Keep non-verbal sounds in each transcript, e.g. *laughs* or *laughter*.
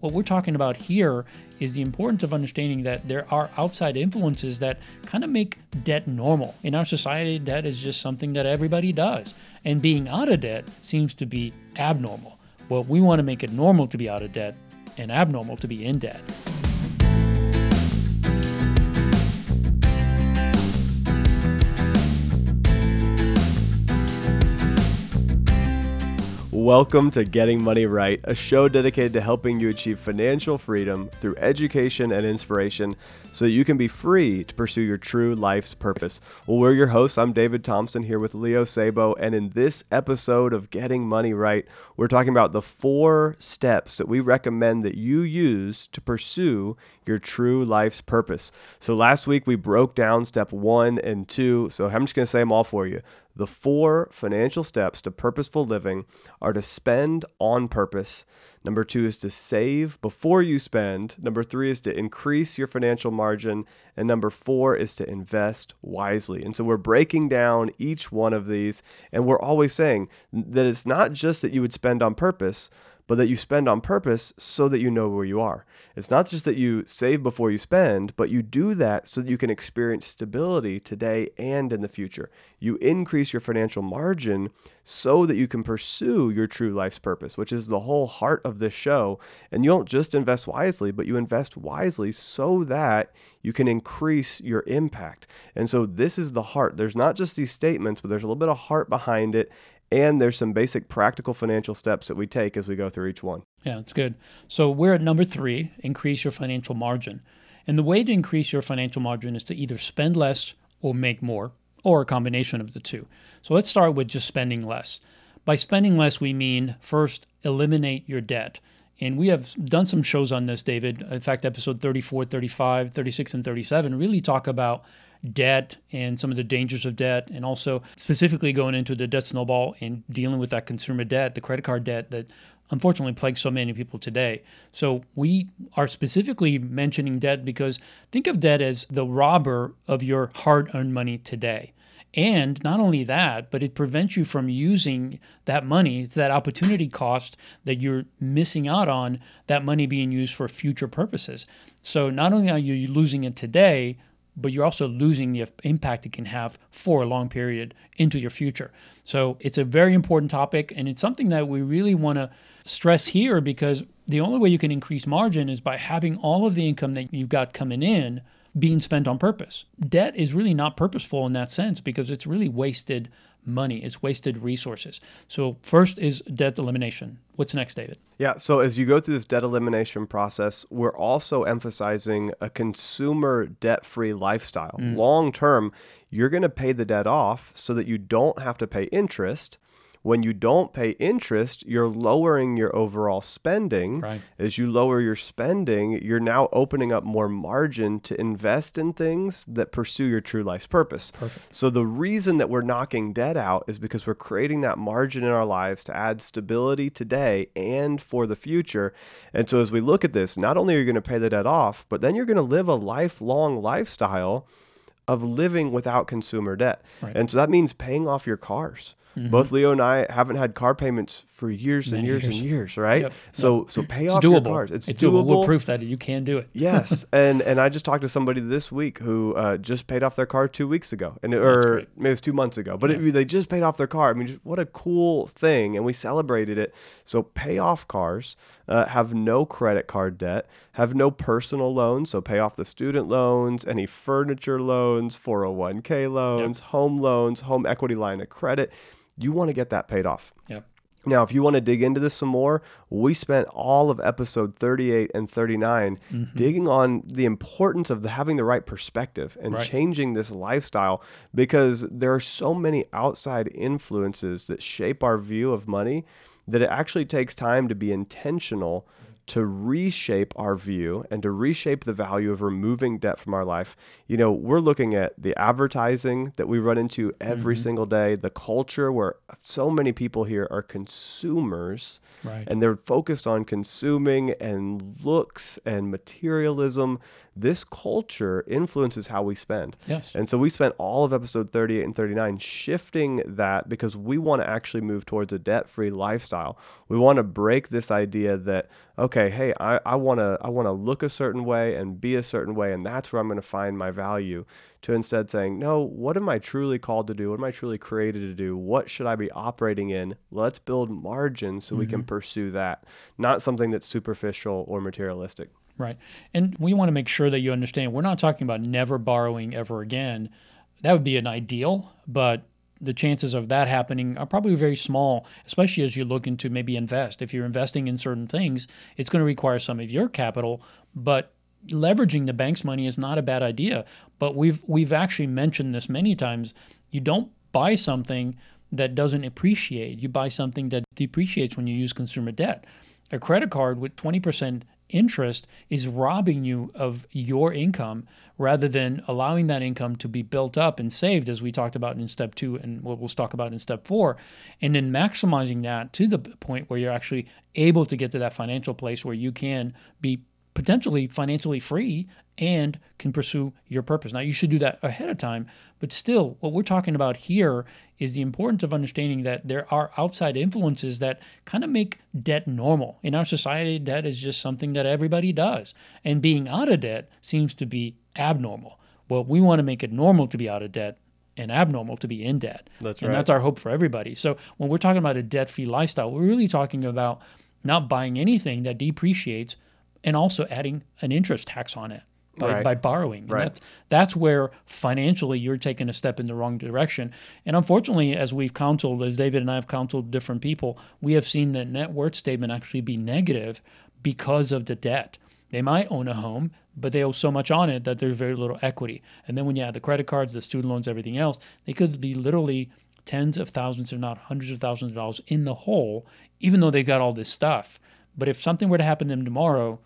What we're talking about here is the importance of understanding that there are outside influences that kind of make debt normal. In our society, debt is just something that everybody does. And being out of debt seems to be abnormal. Well, we want to make it normal to be out of debt and abnormal to be in debt. Welcome to Getting Money Right, a show dedicated to helping you achieve financial freedom through education and inspiration so that you can be free to pursue your true life's purpose. Well, we're your hosts. I'm David Thompson here with Leo Sabo. And in this episode of Getting Money Right, we're talking about the four steps that we recommend that you use to pursue your true life's purpose. So last week we broke down step one and two. So I'm just going to say them all for you. The four financial steps to purposeful living are to spend on purpose. Number two is to save before you spend. Number three is to increase your financial margin. And number four is to invest wisely. And so we're breaking down each one of these. And we're always saying that it's not just that you would spend on purpose, but that you spend on purpose so that you know where you are. It's not just that you save before you spend, but you do that so that you can experience stability today and in the future. You increase your financial margin so that you can pursue your true life's purpose, which is the whole heart of this show. And you don't just invest wisely, but you invest wisely so that you can increase your impact. And so this is the heart. There's not just these statements, but there's a little bit of heart behind it and there's some basic practical financial steps that we take as we go through each one. Yeah, that's good. So we're at number three increase your financial margin. And the way to increase your financial margin is to either spend less or make more, or a combination of the two. So let's start with just spending less. By spending less, we mean first, eliminate your debt. And we have done some shows on this, David. In fact, episode 34, 35, 36, and 37 really talk about debt and some of the dangers of debt, and also specifically going into the debt snowball and dealing with that consumer debt, the credit card debt that unfortunately plagues so many people today. So we are specifically mentioning debt because think of debt as the robber of your hard earned money today. And not only that, but it prevents you from using that money. It's that opportunity cost that you're missing out on, that money being used for future purposes. So not only are you losing it today, but you're also losing the impact it can have for a long period into your future. So it's a very important topic, and it's something that we really want to stress here because the only way you can increase margin is by having all of the income that you've got coming in being spent on purpose. Debt is really not purposeful in that sense because it's really wasted money, it's wasted resources. So, first is debt elimination. What's next, David? Yeah, so as you go through this debt elimination process, we're also emphasizing a consumer debt free lifestyle. Mm. Long term, you're going to pay the debt off so that you don't have to pay interest when you don't pay interest, you're lowering your overall spending. Right. As you lower your spending, you're now opening up more margin to invest in things that pursue your true life's purpose. Perfect. So the reason that we're knocking debt out is because we're creating that margin in our lives to add stability today and for the future. And so as we look at this, not only are you going to pay the debt off, but then you're going to live a lifelong lifestyle of living without consumer debt. Right. And so that means paying off your cars. Mm-hmm. Both Leo and I haven't had car payments for years and years, years, and years, right? Yep. So yep. so pay it's off doable. your cars. It's, it's doable. doable. We're proof that you can do it. *laughs* yes, and and I just talked to somebody this week who uh, just paid off their car two weeks ago, and or maybe it was two months ago, but yeah. it, they just paid off their car. I mean, just, what a cool thing, and we celebrated it. So pay off cars, uh, have no credit card debt, have no personal loans, so pay off the student loans, any furniture loans, 401k loans, yep. home loans, home equity line of credit you want to get that paid off. Yep. Now, if you want to dig into this some more, we spent all of episode 38 and 39 mm-hmm. digging on the importance of the, having the right perspective and right. changing this lifestyle because there are so many outside influences that shape our view of money that it actually takes time to be intentional to reshape our view and to reshape the value of removing debt from our life. You know, we're looking at the advertising that we run into every mm-hmm. single day, the culture where so many people here are consumers right. and they're focused on consuming and looks and materialism this culture influences how we spend. Yes. And so we spent all of episode 38 and 39 shifting that because we want to actually move towards a debt-free lifestyle. We want to break this idea that okay, hey, I, I wanna I wanna look a certain way and be a certain way, and that's where I'm gonna find my value. To instead saying, no, what am I truly called to do? What am I truly created to do? What should I be operating in? Let's build margin so we can mm-hmm. pursue that, not something that's superficial or materialistic. Right. And we want to make sure that you understand we're not talking about never borrowing ever again. That would be an ideal, but the chances of that happening are probably very small, especially as you're looking to maybe invest. If you're investing in certain things, it's going to require some of your capital, but leveraging the bank's money is not a bad idea. But we've we've actually mentioned this many times. You don't buy something that doesn't appreciate. You buy something that depreciates when you use consumer debt. A credit card with 20% interest is robbing you of your income rather than allowing that income to be built up and saved, as we talked about in step two and what we'll talk about in step four, and then maximizing that to the point where you're actually able to get to that financial place where you can be potentially financially free and can pursue your purpose. Now, you should do that ahead of time, but still, what we're talking about here is the importance of understanding that there are outside influences that kind of make debt normal. In our society, debt is just something that everybody does, and being out of debt seems to be abnormal. Well, we want to make it normal to be out of debt and abnormal to be in debt. That's and right. that's our hope for everybody. So when we're talking about a debt free lifestyle, we're really talking about not buying anything that depreciates and also adding an interest tax on it by, Right. by borrowing. And Right. that's that's where financially you're taking a step in the wrong direction. And unfortunately, as we've counseled, as David and I have counseled different people, we have seen the net worth statement actually be negative because of the debt. They might own a home, but they owe so much on it that there's very little equity. And then when you add the credit cards, the student loans, everything else, they could be literally tens of thousands, if not hundreds of thousands of dollars in the hole, even though they've got all this stuff. But if something were to happen to them tomorrow,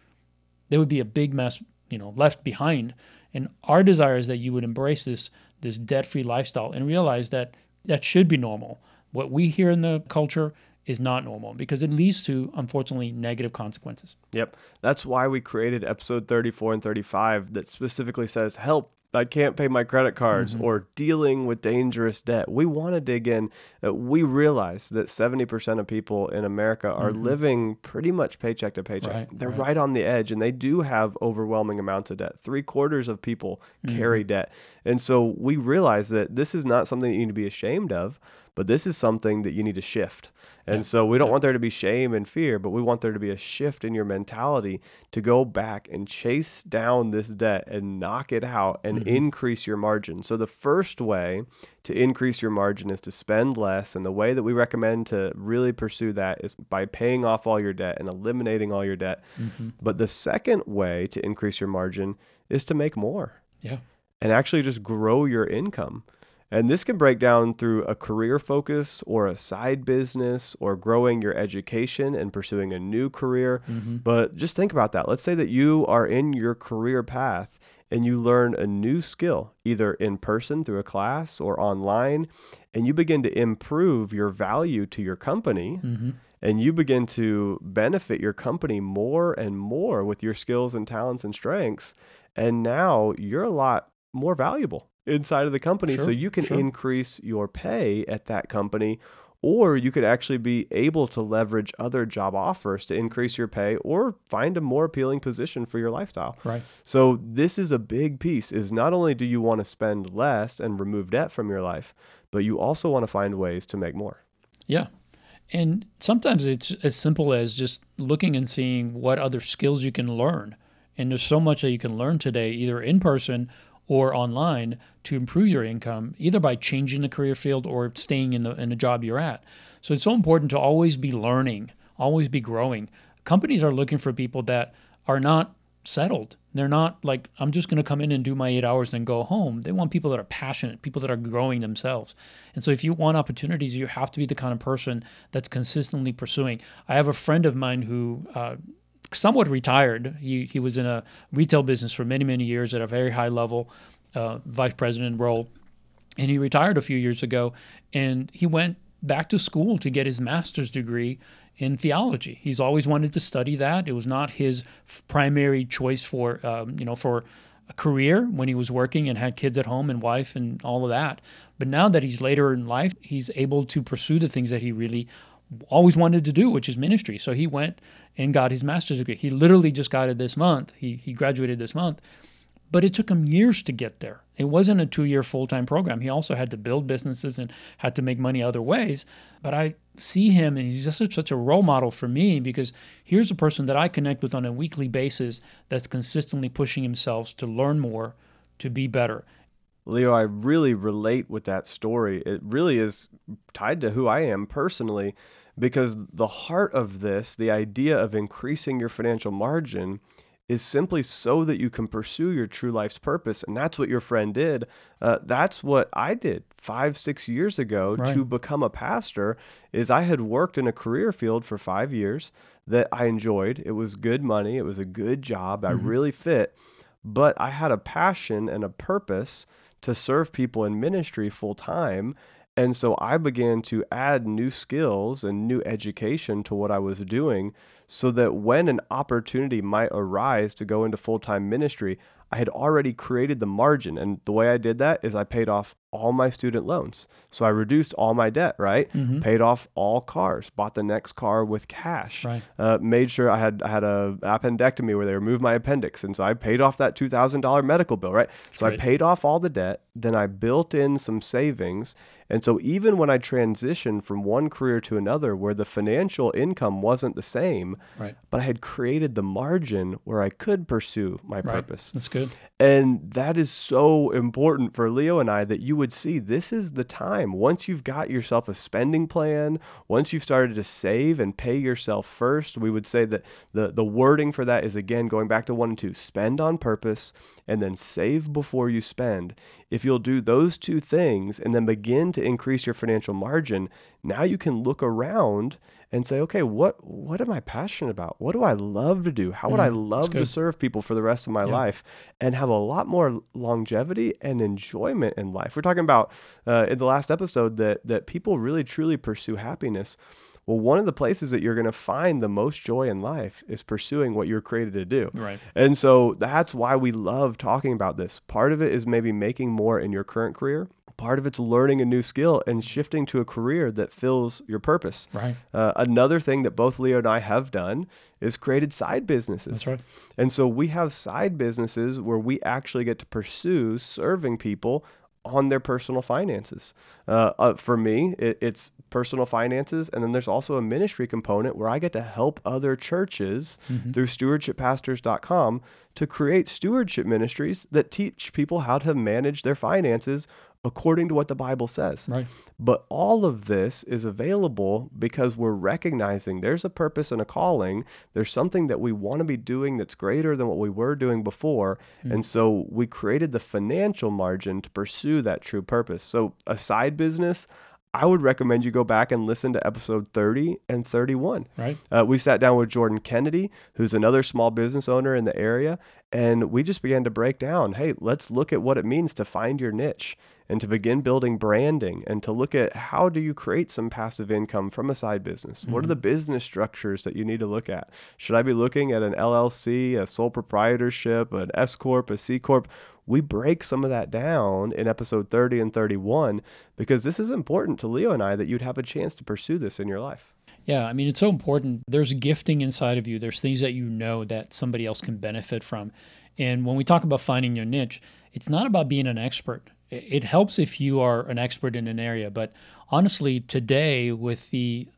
there would be a big mess, you know, left behind. And our desire is that you would embrace this this debt-free lifestyle and realize that that should be normal. What we hear in the culture is not normal because it leads to unfortunately negative consequences. Yep. That's why we created episode 34 and 35 that specifically says, Help, I can't pay my credit cards mm-hmm. or dealing with dangerous debt. We want to dig in. Uh, we realize that 70% of people in America are mm-hmm. living pretty much paycheck to paycheck. Right, They're right. right. on the edge and they do have overwhelming amounts of debt. Three quarters of people carry mm-hmm. debt. And so we realize that this is not something that you need to be ashamed of, but this is something that you need to shift. And so we don't want there to be shame and fear, but we want there to be a shift in your mentality to go back and chase down this debt and knock it out and mm-hmm. increase your margin. So the first way to increase your margin is to spend less. And the way that we recommend to really pursue that is by paying off all your debt and eliminating all your debt. Mm-hmm. But the second way to increase your margin is to make more Yeah. and actually just grow your income. And this can break down through a career focus or a side business or growing your education and pursuing a new career. Mm-hmm. But just think about that. Let's say that you are in your career path and you learn a new skill, either in person through a class or online, and you begin to improve your value to your company mm-hmm. and you begin to benefit your company more and more with your skills and talents and strengths. And now you're a lot more valuable inside of the company. so you can sure. increase your pay at that company, or you could actually be able to leverage other job offers to increase your pay or find a more appealing position for your lifestyle. Right. So this is a big piece is not only do you want to spend less and remove debt from your life, but you also want to find ways to make more. Yeah. And sometimes it's as simple as just looking and seeing what other skills you can learn. And there's so much that you can learn today, either in person or online, to improve your income, either by changing the career field or staying in the in the job you're at. So it's so important to always be learning, always be growing. Companies are looking for people that are not settled. They're not like, I'm just going to come in and do my eight hours and go home. They want people that are passionate, people that are growing themselves. And so, if you want opportunities, you have to be the kind of person that's consistently pursuing. I have a friend of mine who, uh, somewhat retired. He, he was in a retail business for many, many years at a very high level, uh, vice president role. And he retired a few years ago and he went back to school to get his master's degree in theology. He's always wanted to study that. It was not his f- primary choice for, um, you know, for a career when he was working and had kids at home and wife and all of that. But now that he's later in life, he's able to pursue the things that he really always wanted to do, which is ministry. So he went and got his master's degree. He literally just got it this month. He, he graduated this month. But it took him years to get there. It wasn't a two year full time program. He also had to build businesses and had to make money other ways. But I see him and he's just such, a role model for me because here's a person that I connect with on a weekly basis that's consistently pushing himself to learn more, to be better. Leo, I really relate with that story. It really is tied to who I am personally because the heart of this, the idea of increasing your financial margin, is simply so that you can pursue your true life's purpose. And that's what your friend did. Uh, that's what i did five six years ago right. to become a pastor is i had worked in a career field for five years that i enjoyed. It was good money. It was a good job. Mm-hmm. i really fit. But i had a passion and a purpose to serve people in ministry full time and so I began to add new skills and new education to what I was doing so that when an opportunity might arise to go into full time ministry, I had already created the margin. And the way I did that is I paid off all my student loans. So I reduced all my debt, right? Mm-hmm. Paid off all cars, bought the next car with cash. Right. Uh, made sure I had I had a appendectomy where they removed my appendix, and so I paid off that two thousand dollar medical bill, right? So Great. I paid off all the debt. Then I built in some savings, and so even when I transitioned from one career to another, where the financial income wasn't the same, right. but I had created the margin where I could pursue my right. purpose. That's good. And that is so important for Leo and I that you would see this is the time. Once you've got yourself a spending plan, once you've started to save and pay yourself first, we would say that the, the wording for that is again going back to one and two spend on purpose and then save before you spend. If you'll do those two things and then begin to increase your financial margin, now you can look around and say, okay, what what am I passionate about? What do I love to do? How would mm, I love to serve people for the rest of my yeah. life and have a lot more longevity and enjoyment in life? We're talking about uh, in the last episode that that people really truly pursue happiness. Well, one of the places that you're going to find the most joy in life is pursuing what you're created to do. Right. And so that's why we love talking about this. Part of it is maybe making more in your current career part of it's learning a new skill and shifting to a career that fills your purpose. Right. Uh, another thing that both Leo and I have done is created side businesses. That's right. And so we have side businesses where we actually get to pursue serving people on their personal finances. Uh, uh, for me, it, it's personal finances, and then there's also a ministry component where I get to help other churches mm-hmm. through stewardshipPastors.com to create stewardship ministries that teach people how to manage their finances according to what the Bible says. Right. But all of this is available because we're recognizing there's a purpose and a calling. There's something that we want to be doing that's greater than what we were doing before. Mm. And so we created the financial margin to pursue that true purpose. So a side business, I would recommend you go back and listen to episode 30 and 31. Right. Uh, we sat down with Jordan Kennedy, who's another small business owner in the area, and we just began to break down hey, let's look at what it means to find your niche and to begin building branding and to look at how do you create some passive income from a side business? Mm-hmm. What are mm-hmm. the business structures that you need to look at? Should I be looking at an LLC, a sole proprietorship, an S Corp, a C Corp? we break some of that down in episode 30 and 31 because this is important to Leo and I that you'd have a chance to pursue this in your life. Yeah, I mean, it's so important. There's gifting inside of you, there's things that you know that somebody else can benefit from. And when we talk about finding your niche, it's not about being an expert. It helps if you are an expert in an area, but honestly, today, with the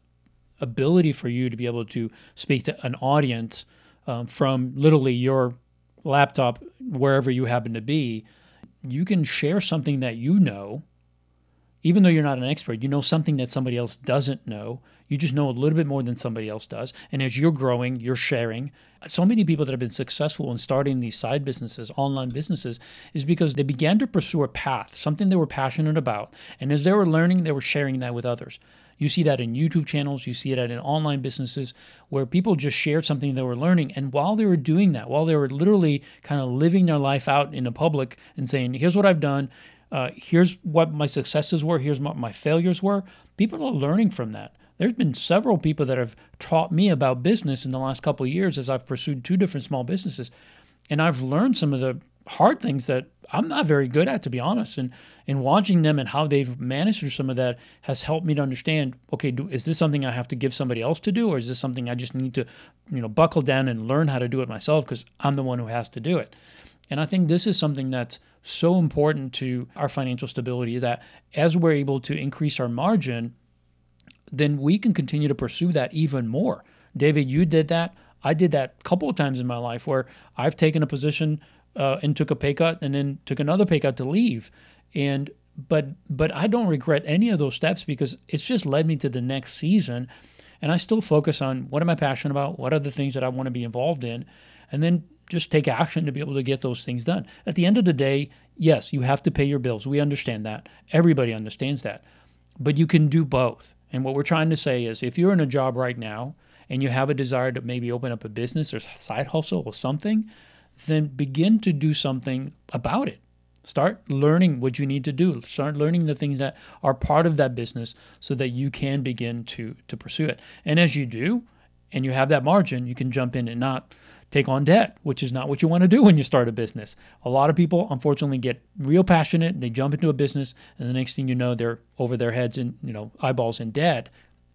ability for you to be able to speak to an audience um, from literally your laptop, wherever you happen to be, you can share something that you know, even though you're not an expert, you know something that somebody else doesn't know. You just know a little bit more than somebody else does. And as you're growing, you're sharing. So many people that have been successful in starting these side businesses, online businesses, is because they began to pursue a path, something they were passionate about. And as they were learning, they were sharing that with others. You see that in YouTube channels, you see it in online businesses where people just shared something they were learning. And while they were doing that, while they were literally kind of living their life out in the public and saying, here's what I've done, uh, here's what my successes were, here's what my failures were, people are learning from that. there's been several people that have taught me about business in the last couple of years as I've pursued two different small businesses. And I've learned some of the hard things that I'm not very good at, to be honest. And and watching them and how they've managed through some of that has helped me to understand. Okay, do, is this something I have to give somebody else to do, or is this something I just need to, you know, buckle down and learn how to do it myself because I'm the one who has to do it. And I think this is something that's so important to our financial stability that as we're able to increase our margin, then we can continue to pursue that even more. David, you did that. I did that a couple of times in my life where I've taken a position uh, and took a pay cut and then took another pay cut to leave. And but but I don't regret any of those steps because it's just led me to the next season. And I still focus on what am I passionate about? What are the things that I want to be involved in? And then just take action to be able to get those things done. At the end of the day, yes, you have to pay your bills. We understand that. Everybody understands that. But you can do both. And what we're trying to say is if you're in a job right now and you have a desire to maybe open up a business or side hustle or something, then begin to do something about it. Start learning what you need to do. Start learning the things that are part of that business so that you can begin to to pursue it. And as you do, and you have that margin, you can jump in and not take on debt, which is not what you want to do when you start a business. A lot of people, unfortunately, get real passionate. They jump into a business, and the next thing you know, they're over their heads and you know eyeballs in debt,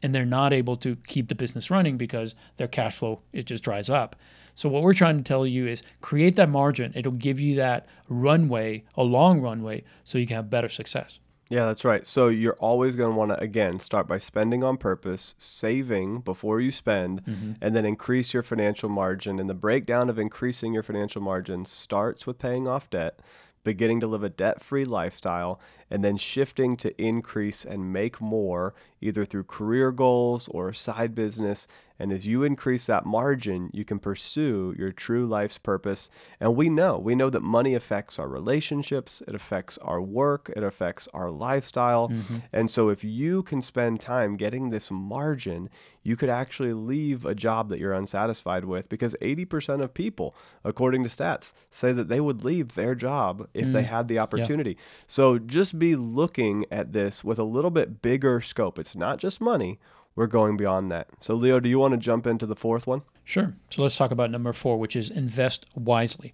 and they're not able to keep the business running because their cash flow it just dries up. So what we're trying to tell you is create that margin. It'll give you that runway, a long runway, so you can have better success. Yeah, that's right. So you're always going to want to, again, start by spending on purpose, saving before you spend, mm-hmm. and then increase your financial margin. And the breakdown of increasing your financial margin starts with paying off debt, beginning to live a debt free lifestyle, and then shifting to increase and make more, either through career goals or side business. And as you increase that margin, you can pursue your true life's purpose. And we know, we know that money affects our relationships, it affects our work, it affects our lifestyle. Mm-hmm. And so if you can spend time getting this margin, you could actually leave a job that you're unsatisfied with because 80% of people, according to stats, say that they would leave their job if mm. they had the opportunity. Yeah. So just be looking at this with a little bit bigger scope. It's not just money. We're going beyond that. So, Leo, do you want to jump into the fourth one? Sure. So, let's talk about number four, which is invest wisely.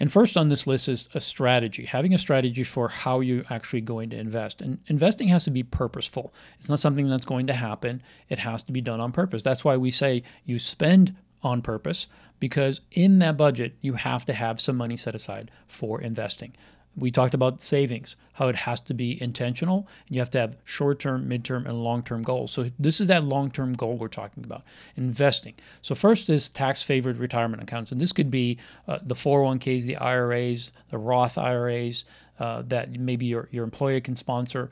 And first on this list is a strategy, having a strategy for how you're actually going to invest. And investing has to be purposeful. It's not something that's going to happen, it has to be done on purpose. That's why we say you spend on purpose because in that budget, you have to have some money set aside for investing. We talked about savings, how it has to be intentional. And you have to have short term, mid-term, and long term goals. So, this is that long term goal we're talking about investing. So, first is tax favored retirement accounts. And this could be uh, the 401ks, the IRAs, the Roth IRAs uh, that maybe your, your employer can sponsor.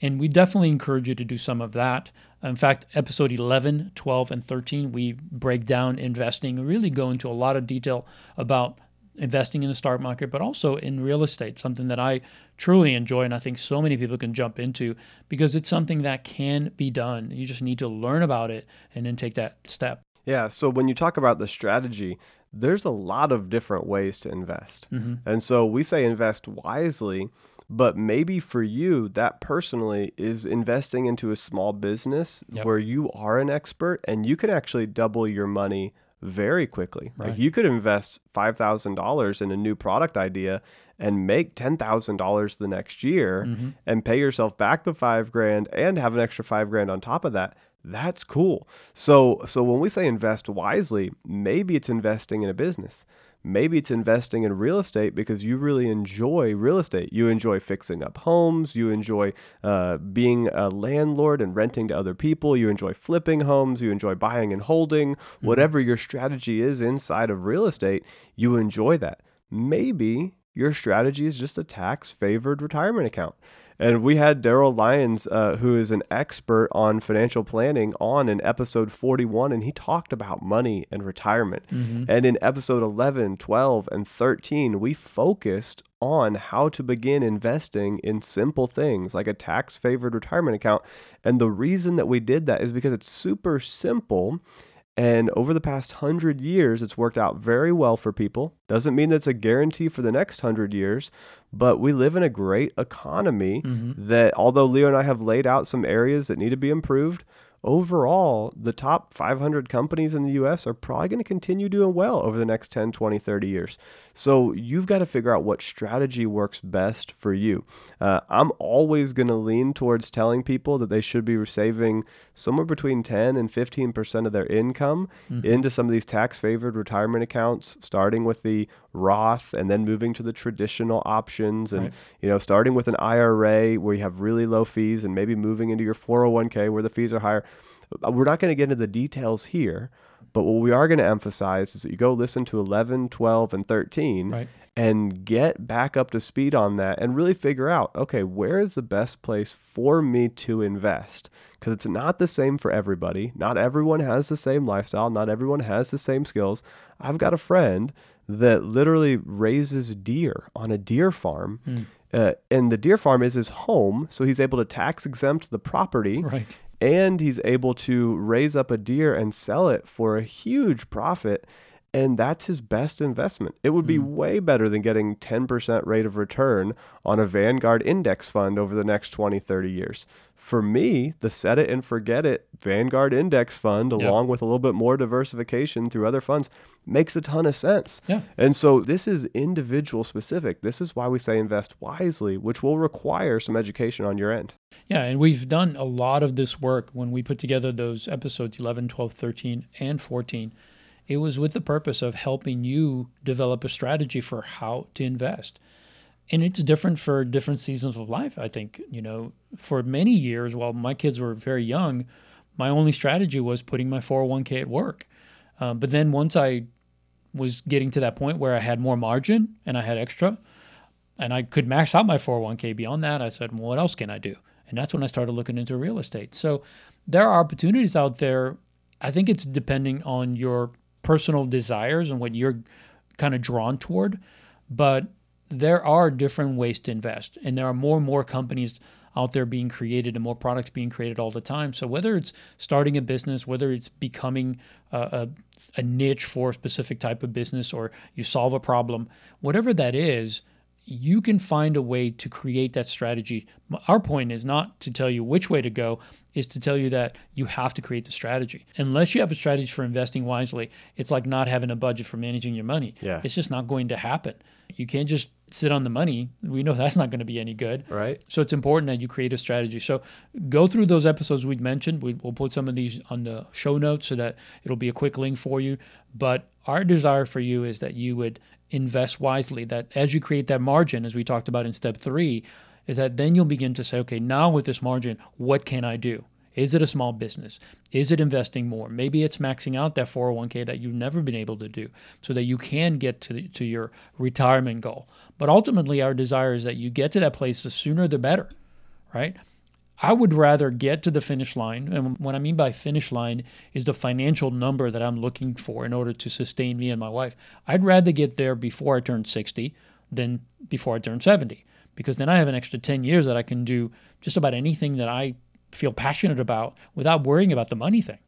And we definitely encourage you to do some of that. In fact, episode 11, 12, and 13, we break down investing really go into a lot of detail about investing in the stock market, but also in real estate, something that I truly enjoy and I think so many people can jump into because it's something that can be done. You just need to learn about it and then take that step. Yeah. So when you talk about the strategy, there's a lot of different ways to invest. Mm-hmm. And so we say invest wisely, but maybe for you, that personally is investing into a small business yep. where you are an expert and you can actually double your money very quickly. Right. Like you could invest $5,000 in a new product idea and make $10,000 the next year mm-hmm. and pay yourself back the 5 grand and have an extra 5 grand on top of that. That's cool. So so when we say invest wisely, maybe it's investing in a business. Maybe it's investing in real estate because you really enjoy real estate. You enjoy fixing up homes. You enjoy uh, being a landlord and renting to other people. You enjoy flipping homes. You enjoy buying and holding. Mm-hmm. Whatever your strategy is inside of real estate, you enjoy that. Maybe your strategy is just a tax favored retirement account. And we had Daryl Lyons, uh, who is an expert on financial planning, on in episode 41, and he talked about money and retirement. Mm-hmm. And in episode 11, 12, and 13, we focused on how to begin investing in simple things like a tax favored retirement account. And the reason that we did that is because it's super simple and over the past hundred years, it's worked out very well for people. Doesn't mean that's a guarantee for the next hundred years, but we live in a great economy mm-hmm. that, although Leo and I have laid out some areas that need to be improved, overall, the top 500 companies in the US are probably going to continue doing well over the next 10, 20, 30 years. So you've got to figure out what strategy works best for you. Uh, I'm always going to lean towards telling people that they should be saving somewhere between 10 and 15% of their income mm-hmm. into some of these tax favored retirement accounts, starting with the Roth and then moving to the traditional options and right. you know starting with an IRA where you have really low fees and maybe moving into your 401k where the fees are higher. Uh, we're not going to get into the details here, but what we are going to emphasize is that you go listen to 11, 12 and 13 right. and get back up to speed on that and really figure out okay, where is the best place for me to invest? Cuz it's not the same for everybody. Not everyone has the same lifestyle, not everyone has the same skills. I've got a friend that literally raises deer on a deer farm. Mm. Uh, and the deer farm is his home, so he's able to tax exempt the property. Right. And he's able to raise up a deer and sell it for a huge profit. And that's his best investment. It would be mm. way better than getting 10% rate of return on a Vanguard index fund over the next 20, 30 years for me, the set it and forget it Vanguard index fund, yep. along with a little bit more diversification through other funds, makes a ton of sense. Yeah. And so this is individual specific. This is why we say invest wisely, which will require some education on your end. Yeah. And we've done a lot of this work when we put together those episodes 11, 12, 13, and 14. It was with the purpose of helping you develop a strategy for how to invest and it's different for different seasons of life. I think, you know, for many years while my kids were very young, my only strategy was putting my 401k at work. Um, but then once I was getting to that point where I had more margin and I had extra and I could max out my 401k beyond that, I said, well, what else can I do? And that's when I started looking into real estate. So there are opportunities out there. I think it's depending on your personal desires and what you're kind of drawn toward. But there are different ways to invest, and there are more and more companies out there being created and more products being created all the time. So whether it's starting a business, whether it's becoming a, a, a, niche for a specific type of business, or you solve a problem, whatever that is, you can find a way to create that strategy. Our point is not to tell you which way to go, is to tell you that you have to create the strategy. Unless you have a strategy for investing wisely, it's like not having a budget for managing your money. Yeah. It's just not going to happen. You can't just sit on the money, we know that's not going to be any good. Right. So it's important that you create a strategy. So go through those episodes we've mentioned. We, will put some of these on the show notes so that it'll be a quick link for you. But our desire for you is that you would invest wisely, that as you create that margin, as we talked about in step three, is that then you'll begin to say, okay, now with this margin, what can I do? Is it a small business? Is it investing more? Maybe it's maxing out that 401k that you've never been able to do so that you can get to, to your retirement goal. But ultimately, our desire is that you get to that place the sooner the better, right? I would rather get to the finish line. And what I mean by finish line is the financial number that I'm looking for in order to sustain me and my wife. I'd rather get there before I turn 60 than before I turn 70 because then I have an extra 10 years that I can do just about anything that I feel passionate about without worrying about the money thing.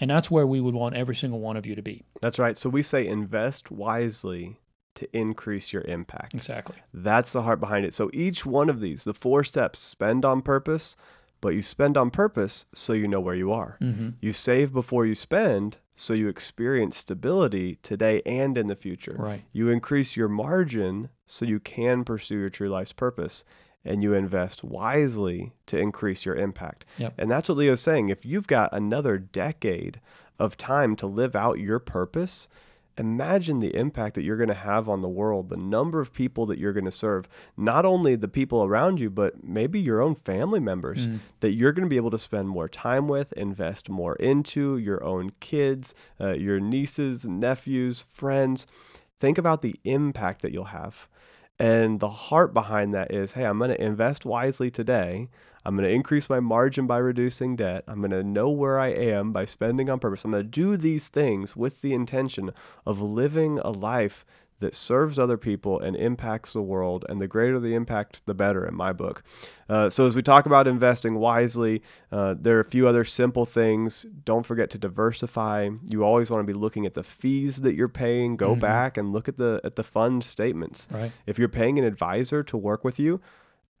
And that's where we would want every single one of you to be. That's right. So we say invest wisely to increase your impact. Exactly. That's the heart behind it. So each one of these, the four steps, spend on purpose, but you spend on purpose so you know where you are. Mm-hmm. You save before you spend so you experience stability today and in the future. Right. You increase your margin so you can pursue your true life's purpose and you invest wisely to increase your impact. Yep. And that's what Leo's saying. If you've got another decade of time to live out your purpose, imagine the impact that you're going to have on the world, the number of people that you're going to serve, not only the people around you, but maybe your own family members mm. that you're going to be able to spend more time with, invest more into, your own kids, uh, your nieces, nephews, friends. Think about the impact that you'll have. And the heart behind that is hey, I'm going to invest wisely today. I'm going to increase my margin by reducing debt. I'm going to know where I am by spending on purpose. I'm going to do these things with the intention of living a life that serves other people and impacts the world. And the greater the impact, the better, in my book. Uh, so, as we talk about investing wisely, uh, there are a few other simple things. Don't forget to diversify. You always want to be looking at the fees that you're paying. Go mm-hmm. back and look at the at the fund statements. Right. If you're paying an advisor to work with you,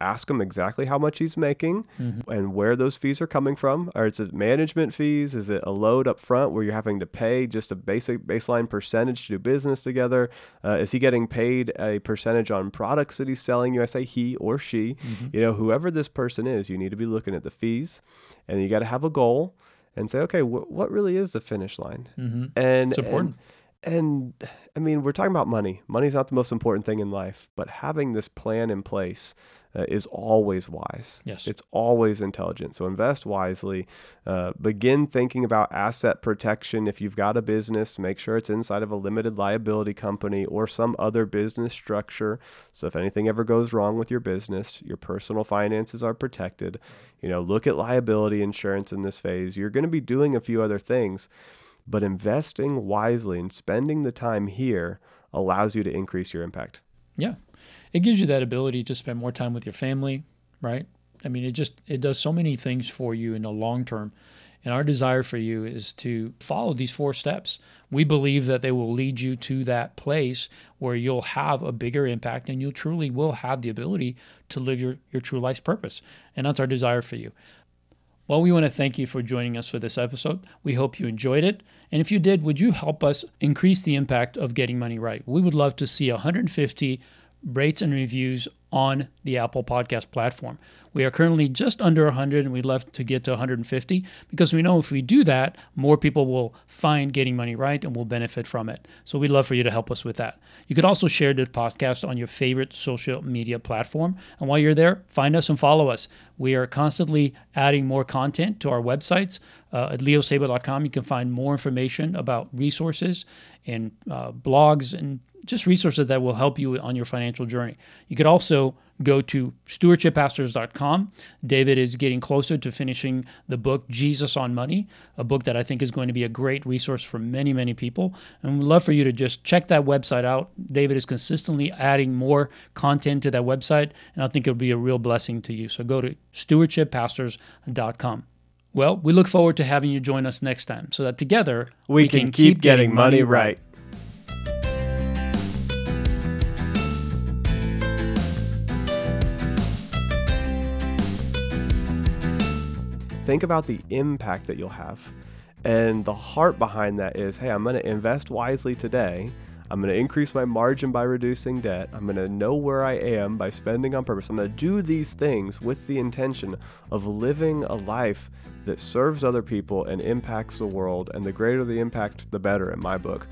ask him exactly how much he's making mm-hmm. and where those fees are coming from. Or is it management fees? Is it a load up front where you're having to pay just a basic baseline percentage to do business together? Uh, is he getting paid a percentage on products that he's selling you? I say he or she. Mm-hmm. You know, whoever this person is, you need to be looking at the fees and you got to have a goal and say, okay, wh- what really is the finish line? Mm-hmm. And it's important. And, and I mean, we're talking about money. Money's not the most important thing in life, but having this plan in place uh, is always wise. Yes. It's always intelligent. So invest wisely. Uh, begin thinking about asset protection. If you've got a business, make sure it's inside of a limited liability company or some other business structure. So if anything ever goes wrong with your business, your personal finances are protected. You know, look at liability insurance in this phase. You're going to be doing a few other things but investing wisely and spending the time here allows you to increase your impact. Yeah. It gives you that ability to spend more time with your family, right? I mean, it just it does so many things for you in the long term. And our desire for you is to follow these four steps. We believe that they will lead you to that place where you'll have a bigger impact and you truly will have the ability to live your, your true life's purpose. And that's our desire for you. Well, we want to thank you for joining us for this episode. We hope you enjoyed it. And if you did, would you help us increase the impact of getting money right? We would love to see 150 rates and reviews on the Apple Podcast platform. We are currently just under 100 and we'd love to get to 150 because we know if we do that, more people will find getting money right and will benefit from it. So we'd love for you to help us with that. You could also share this podcast on your favorite social media platform. And while you're there, find us and follow us. We are constantly adding more content to our websites. Uh, at leosabo.com, you can find more information about resources and uh, blogs and just resources that will help you on your financial journey. You could also go to stewardshippastors.com. David is getting closer to finishing the book Jesus on Money, a book that I think is going to be a great resource for many, many people. And we'd love for you to just check that website out. David is consistently adding more content to that website, and I think it'll be a real blessing to you. So go to stewardshippastors.com. Well, we look forward to having you join us next time so that together we, we can, can, keep, getting, getting money right. right. Think about the impact that you'll have. And the heart behind that is hey, I'm going to invest wisely today. I'm going to increase my margin by reducing debt. I'm going to know where I am by spending on purpose. I'm going to do these things with the intention of living a life that serves other people and impacts the world. And the greater the impact, the better in my book.